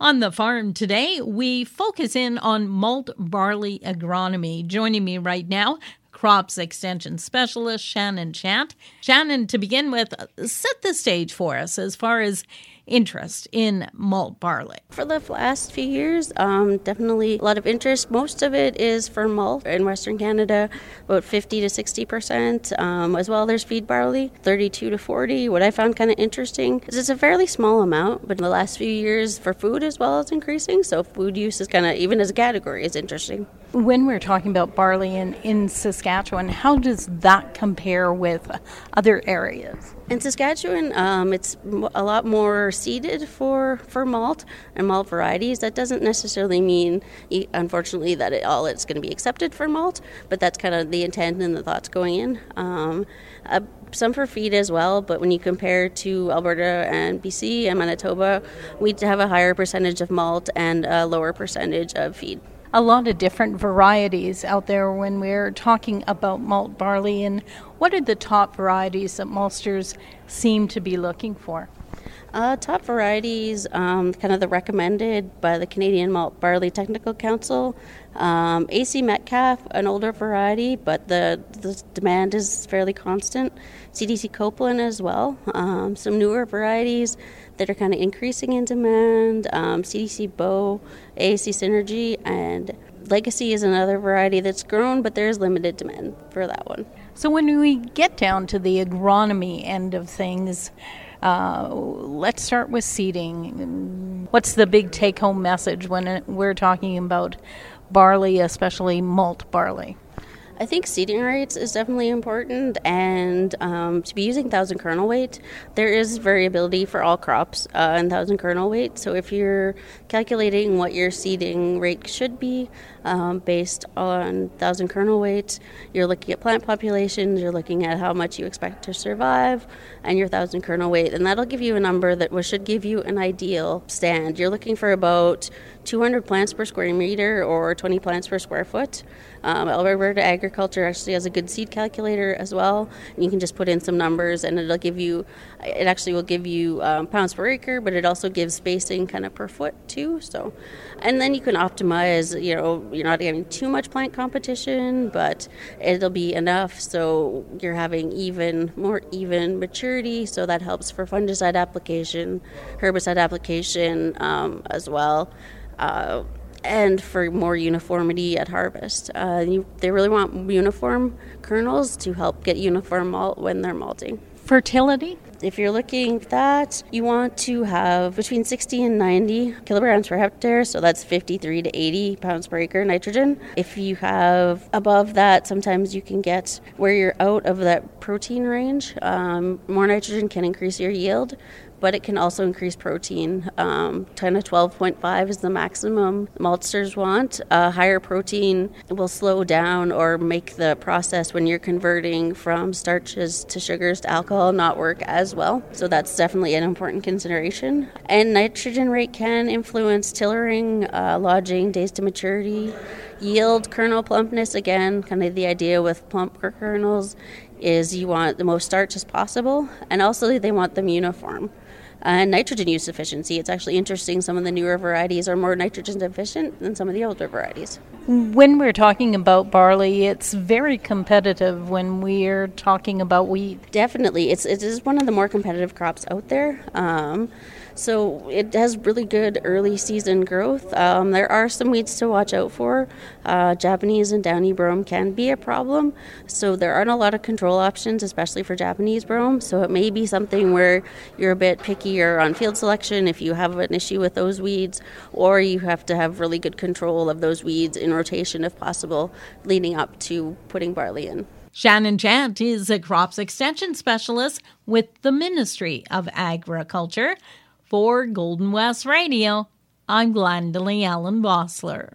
On the farm today, we focus in on malt barley agronomy. Joining me right now, crops extension specialist Shannon Chant. Shannon, to begin with, set the stage for us as far as interest in malt barley? For the last few years, um, definitely a lot of interest. Most of it is for malt in Western Canada, about 50 to 60 percent. Um, as well, there's feed barley, 32 to 40. What I found kind of interesting is it's a fairly small amount, but in the last few years for food as well as increasing. So food use is kind of even as a category is interesting. When we're talking about barley in, in Saskatchewan, how does that compare with other areas? In Saskatchewan, um, it's a lot more seeded for, for malt and malt varieties. That doesn't necessarily mean, unfortunately, that it, all it's going to be accepted for malt, but that's kind of the intent and the thoughts going in. Um, uh, some for feed as well, but when you compare to Alberta and BC and Manitoba, we have a higher percentage of malt and a lower percentage of feed a lot of different varieties out there when we're talking about malt barley. And what are the top varieties that maltsters seem to be looking for? Uh, top varieties, um, kind of the recommended by the Canadian Malt Barley Technical Council. Um, AC Metcalfe, an older variety, but the, the demand is fairly constant. CDC Copeland as well. Um, some newer varieties that are kind of increasing in demand. Um, CDC Bow, AAC Synergy, and Legacy is another variety that's grown, but there is limited demand for that one. So when we get down to the agronomy end of things, uh, let's start with seeding. What's the big take home message when we're talking about barley, especially malt barley? I think seeding rates is definitely important, and um, to be using thousand kernel weight, there is variability for all crops uh, in thousand kernel weight. So if you're calculating what your seeding rate should be um, based on thousand kernel weight, you're looking at plant populations, you're looking at how much you expect to survive, and your thousand kernel weight, and that'll give you a number that should give you an ideal stand. You're looking for about 200 plants per square meter or 20 plants per square foot. Um, Alberta Agriculture actually has a good seed calculator as well. You can just put in some numbers and it'll give you, it actually will give you um, pounds per acre, but it also gives spacing kind of per foot too. So, and then you can optimize, you know, you're not getting too much plant competition, but it'll be enough so you're having even, more even maturity. So that helps for fungicide application, herbicide application um, as well. Uh, and for more uniformity at harvest. Uh, you, they really want uniform kernels to help get uniform malt when they're malting. Fertility? If you're looking at that, you want to have between 60 and 90 kilograms per hectare, so that's 53 to 80 pounds per acre nitrogen. If you have above that, sometimes you can get where you're out of that protein range. Um, more nitrogen can increase your yield but it can also increase protein. Um, 10 to 12.5 is the maximum maltsters want. Uh, higher protein will slow down or make the process when you're converting from starches to sugars to alcohol not work as well. So that's definitely an important consideration. And nitrogen rate can influence tillering, uh, lodging, days to maturity, yield, kernel plumpness. Again, kind of the idea with plump kernels is you want the most starch as possible, and also they want them uniform and nitrogen use efficiency. It's actually interesting. Some of the newer varieties are more nitrogen deficient than some of the older varieties. When we're talking about barley, it's very competitive when we're talking about wheat. Definitely. It's, it is one of the more competitive crops out there. Um, so it has really good early season growth. Um, there are some weeds to watch out for. Uh, Japanese and downy brome can be a problem, so there aren't a lot of control options, especially for Japanese brome. So it may be something where you're a bit pickier on field selection if you have an issue with those weeds, or you have to have really good control of those weeds in rotation if possible, leading up to putting barley in. Shannon Chant is a crops extension specialist with the Ministry of Agriculture. For Golden West Radio, I'm Glendalee Allen Bossler.